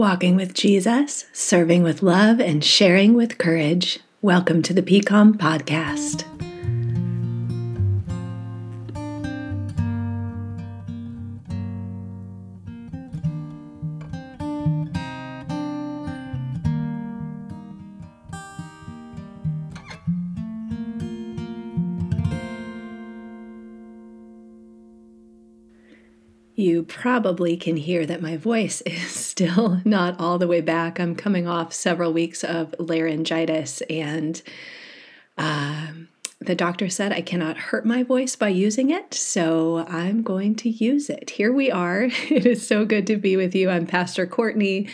Walking with Jesus, serving with love, and sharing with courage. Welcome to the PCOM Podcast. Probably can hear that my voice is still not all the way back. I'm coming off several weeks of laryngitis, and um, the doctor said I cannot hurt my voice by using it, so I'm going to use it. Here we are. It is so good to be with you. I'm Pastor Courtney.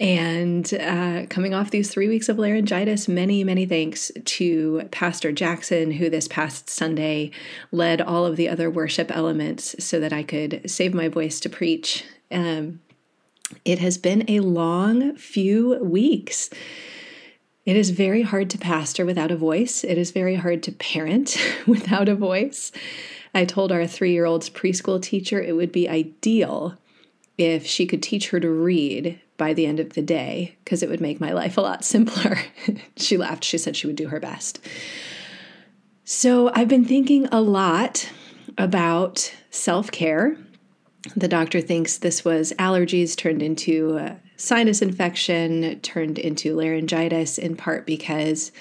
And uh, coming off these three weeks of laryngitis, many, many thanks to Pastor Jackson, who this past Sunday led all of the other worship elements so that I could save my voice to preach. Um, it has been a long few weeks. It is very hard to pastor without a voice. It is very hard to parent without a voice. I told our three year old's preschool teacher it would be ideal if she could teach her to read by the end of the day because it would make my life a lot simpler. she laughed. She said she would do her best. So I've been thinking a lot about self care. The doctor thinks this was allergies turned into uh, sinus infection, turned into laryngitis, in part because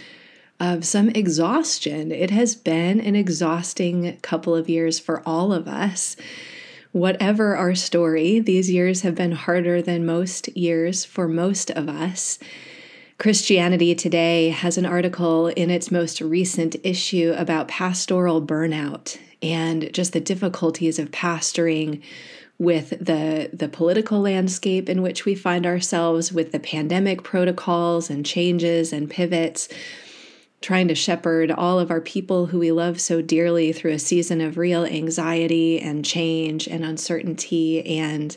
of some exhaustion. It has been an exhausting couple of years for all of us. Whatever our story, these years have been harder than most years for most of us. Christianity Today has an article in its most recent issue about pastoral burnout and just the difficulties of pastoring with the the political landscape in which we find ourselves with the pandemic protocols and changes and pivots trying to shepherd all of our people who we love so dearly through a season of real anxiety and change and uncertainty. And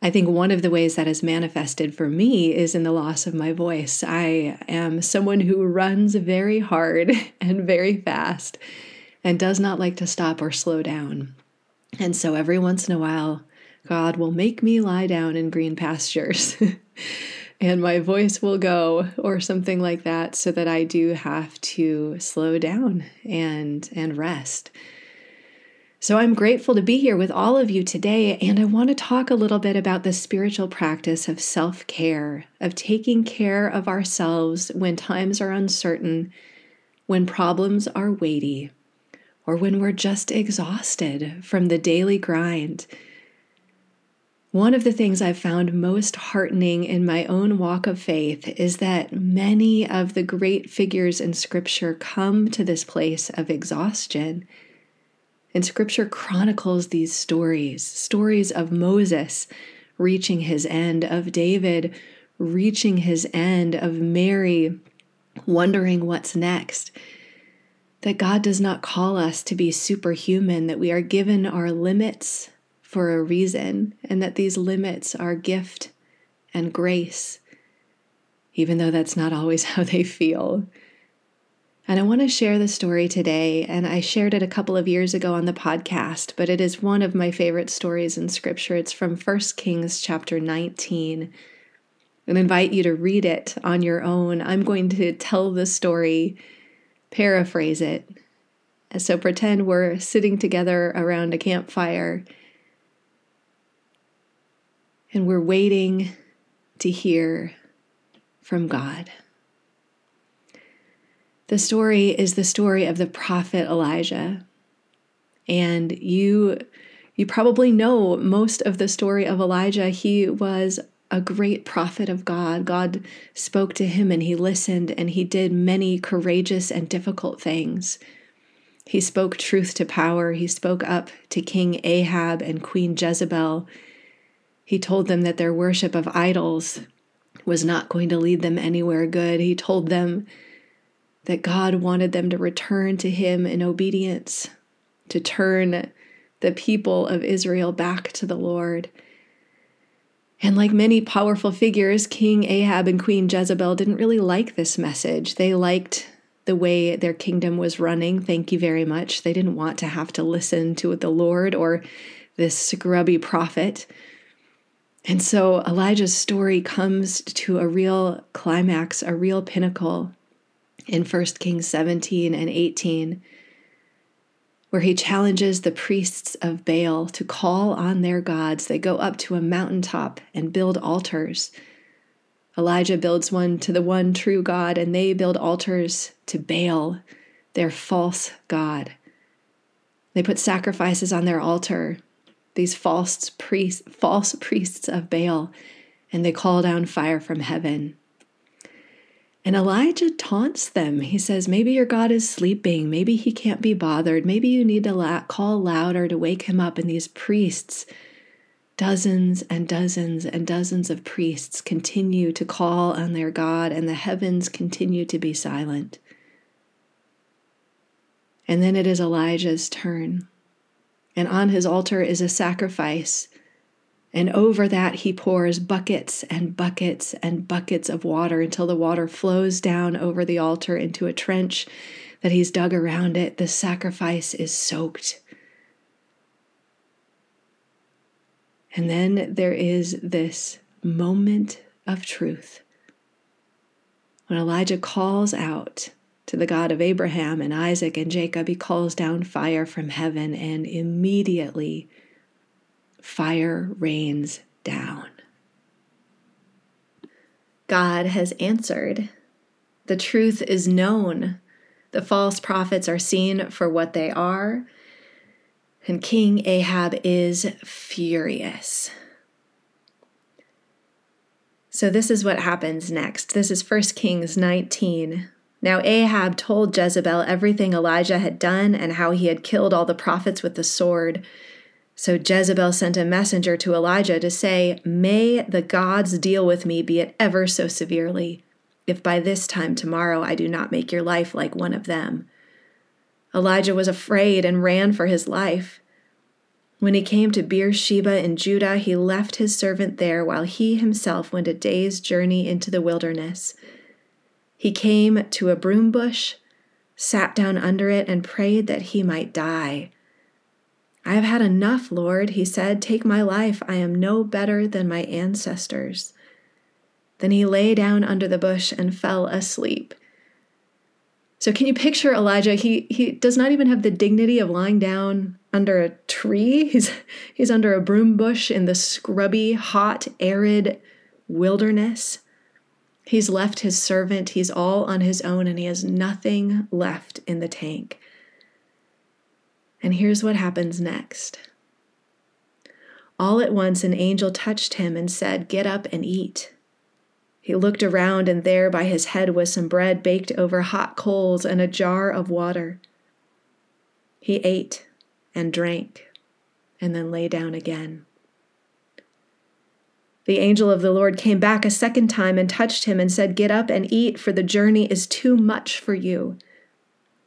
I think one of the ways that has manifested for me is in the loss of my voice. I am someone who runs very hard and very fast and does not like to stop or slow down. And so every once in a while, God will make me lie down in green pastures. and my voice will go or something like that so that I do have to slow down and and rest. So I'm grateful to be here with all of you today and I want to talk a little bit about the spiritual practice of self-care, of taking care of ourselves when times are uncertain, when problems are weighty, or when we're just exhausted from the daily grind one of the things I've found most heartening in my own walk of faith is that many of the great figures in Scripture come to this place of exhaustion. And Scripture chronicles these stories stories of Moses reaching his end, of David reaching his end, of Mary wondering what's next. That God does not call us to be superhuman, that we are given our limits for a reason, and that these limits are gift and grace, even though that's not always how they feel. And I want to share the story today, and I shared it a couple of years ago on the podcast, but it is one of my favorite stories in Scripture. It's from 1 Kings chapter 19. And invite you to read it on your own. I'm going to tell the story, paraphrase it. So pretend we're sitting together around a campfire and we're waiting to hear from God. The story is the story of the prophet Elijah. And you you probably know most of the story of Elijah. He was a great prophet of God. God spoke to him and he listened and he did many courageous and difficult things. He spoke truth to power. He spoke up to King Ahab and Queen Jezebel. He told them that their worship of idols was not going to lead them anywhere good. He told them that God wanted them to return to Him in obedience, to turn the people of Israel back to the Lord. And like many powerful figures, King Ahab and Queen Jezebel didn't really like this message. They liked the way their kingdom was running. Thank you very much. They didn't want to have to listen to the Lord or this scrubby prophet And so Elijah's story comes to a real climax, a real pinnacle in 1 Kings 17 and 18, where he challenges the priests of Baal to call on their gods. They go up to a mountaintop and build altars. Elijah builds one to the one true God, and they build altars to Baal, their false God. They put sacrifices on their altar, these false priests, false priests of Baal, and they call down fire from heaven. And Elijah taunts them. He says, Maybe your God is sleeping. Maybe he can't be bothered. Maybe you need to la- call louder to wake him up. And these priests, dozens and dozens and dozens of priests, continue to call on their God, and the heavens continue to be silent. And then it is Elijah's turn. And on his altar is a sacrifice. And over that, he pours buckets and buckets and buckets of water until the water flows down over the altar into a trench that he's dug around it. The sacrifice is soaked. And then there is this moment of truth when Elijah calls out to the God of Abraham and Isaac and Jacob, he calls down fire from heaven, and immediately fire rains down. God has answered. The truth is known. The false prophets are seen for what they are. And King Ahab is furious. So, this is what happens next. This is 1 Kings 19, now Ahab told Jezebel everything Elijah had done and how he had killed all the prophets with the sword. So Jezebel sent a messenger to Elijah to say, May the gods deal with me, be it ever so severely, if by this time tomorrow I do not make your life like one of them. Elijah was afraid and ran for his life. When he came to Beersheba in Judah, he left his servant there while he himself went a day's journey into the wilderness. He came to a broom bush, sat down under it, and prayed that he might die. I have had enough, Lord, he said. Take my life. I am no better than my ancestors. Then he lay down under the bush and fell asleep. So can you picture Elijah? He he does not even have the dignity of lying down under a tree. He's he's under a broom bush in the scrubby, hot, arid wilderness. He's left his servant, he's all on his own, and he has nothing left in the tank. And here's what happens next. All at once, an angel touched him and said, Get up and eat. He looked around, and there by his head was some bread baked over hot coals and a jar of water. He ate and drank and then lay down again. The angel of the Lord came back a second time and touched him and said, Get up and eat, for the journey is too much for you.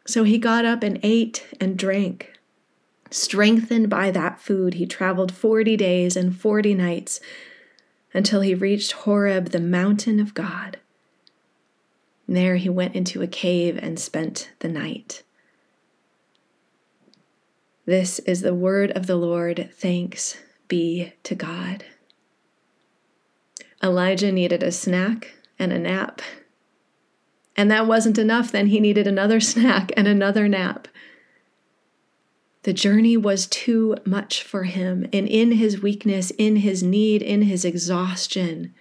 So he got up and ate and drank. Strengthened by that food, he traveled 40 days and 40 nights until he reached Horeb, the mountain of God. there he went into a cave and spent the night. This is the word of the Lord. Thanks be to God. Elijah needed a snack and a nap. And that wasn't enough. Then he needed another snack and another nap. The journey was too much for him. And in his weakness, in his need, in his exhaustion,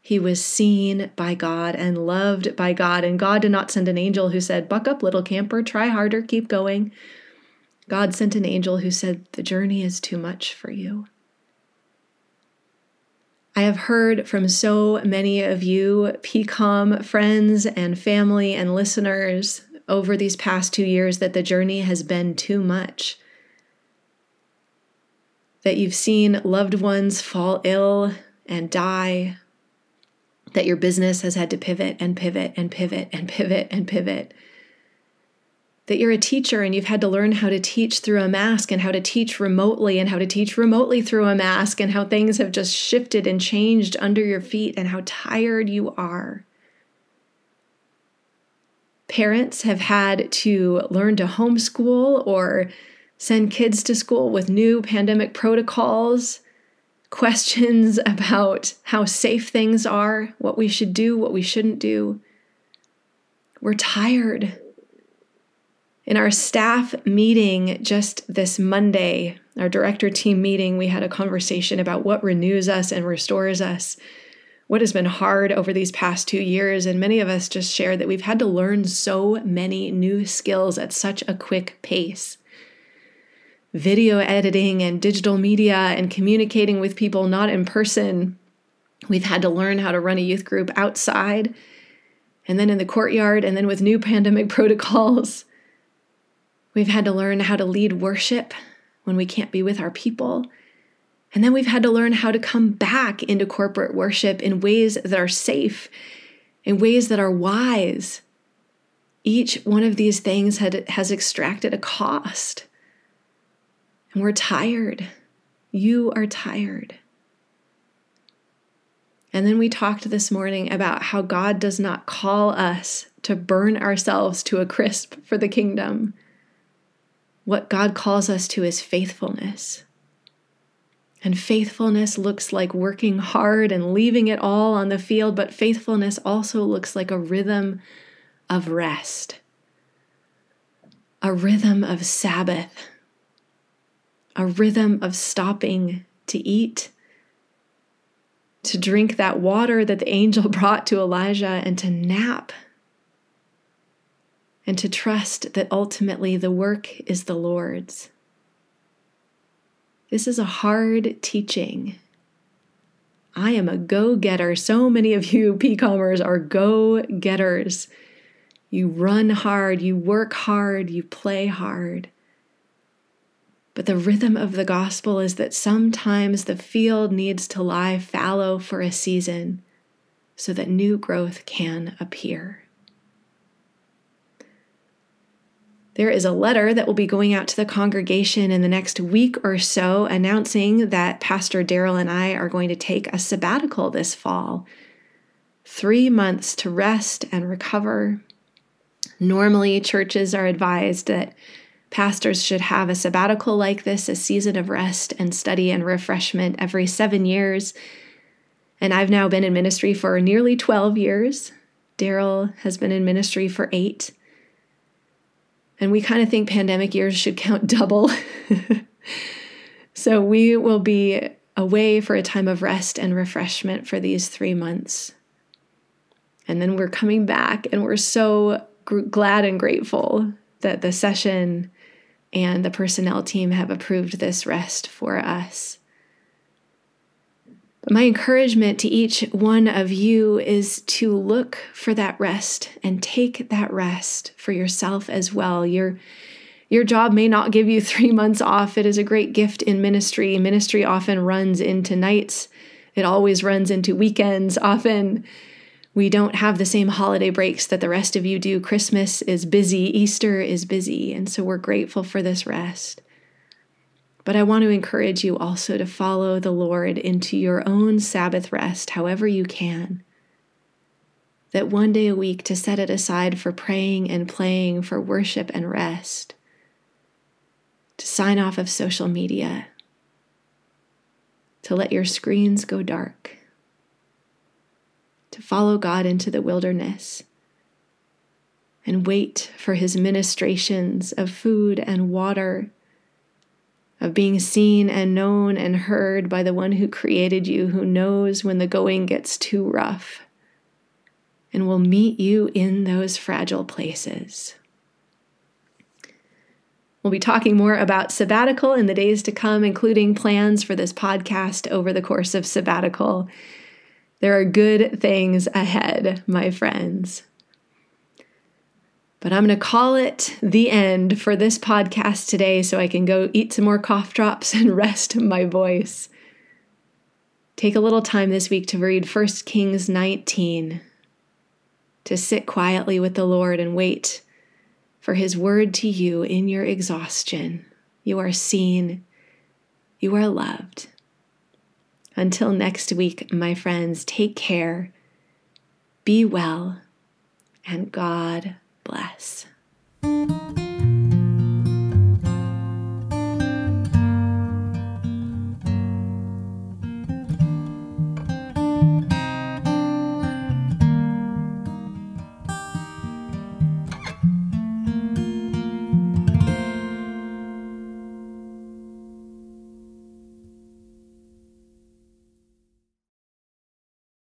he was seen by God and loved by God. And God did not send an angel who said, Buck up, little camper, try harder, keep going. God sent an angel who said, The journey is too much for you. I have heard from so many of you, PCOM friends and family and listeners over these past two years that the journey has been too much. That you've seen loved ones fall ill and die. That your business has had to pivot and pivot and pivot and pivot and pivot that you're a teacher and you've had to learn how to teach through a mask and how to teach remotely and how to teach remotely through a mask and how things have just shifted and changed under your feet and how tired you are. Parents have had to learn to homeschool or send kids to school with new pandemic protocols. questions about how safe things are, what we should do, what we shouldn't do. We're tired. In our staff meeting just this Monday, our director team meeting, we had a conversation about what renews us and restores us, what has been hard over these past two years. And many of us just shared that we've had to learn so many new skills at such a quick pace video editing and digital media and communicating with people not in person. We've had to learn how to run a youth group outside and then in the courtyard, and then with new pandemic protocols. We've had to learn how to lead worship when we can't be with our people. And then we've had to learn how to come back into corporate worship in ways that are safe, in ways that are wise. Each one of these things had, has extracted a cost. And we're tired. You are tired. And then we talked this morning about how God does not call us to burn ourselves to a crisp for the kingdom. What God calls us to is faithfulness. And faithfulness looks like working hard and leaving it all on the field, but faithfulness also looks like a rhythm of rest, a rhythm of Sabbath, a rhythm of stopping to eat to drink that water that the angel brought to Elijah and to nap and to trust that ultimately the work is the Lord's. This is a hard teaching. I am a go getter. So many of you PCOMers are go getters. You run hard, you work hard, you play hard. But the rhythm of the gospel is that sometimes the field needs to lie fallow for a season so that new growth can appear. There is a letter that will be going out to the congregation in the next week or so announcing that Pastor Daryl and I are going to take a sabbatical this fall. Three months to rest and recover. Normally, churches are advised that Pastors should have a sabbatical like this, a season of rest and study and refreshment every seven years. And I've now been in ministry for nearly 12 years. Daryl has been in ministry for eight. And we kind of think pandemic years should count double. so we will be away for a time of rest and refreshment for these three months. And then we're coming back, and we're so gr- glad and grateful that the session and the personnel team have approved this rest for us. But my encouragement to each one of you is to look for that rest and take that rest for yourself as well. Your your job may not give you 3 months off. It is a great gift in ministry. Ministry often runs into nights. It always runs into weekends. Often we don't have the same holiday breaks that the rest of you do. Christmas is busy, Easter is busy, and so we're grateful for this rest. But I want to encourage you also to follow the Lord into your own Sabbath rest, however you can. That one day a week to set it aside for praying and playing, for worship and rest, to sign off of social media, to let your screens go dark. To follow God into the wilderness. And wait for his ministrations of food and water, of being seen and known and heard by the one who created you, who knows when the going gets too rough and will meet you in those fragile places. We'll be talking more about sabbatical in the days to come, including plans for this podcast over the course of sabbatical. There are good things ahead, my friends. But I'm going to call it the end for this podcast today so I can go eat some more cough drops and rest my voice. Take a little time this week to read 1 Kings 19, to sit quietly with the Lord and wait for his word to you in your exhaustion. You are seen, you are loved. Until next week, my friends, take care, be well, and God bless.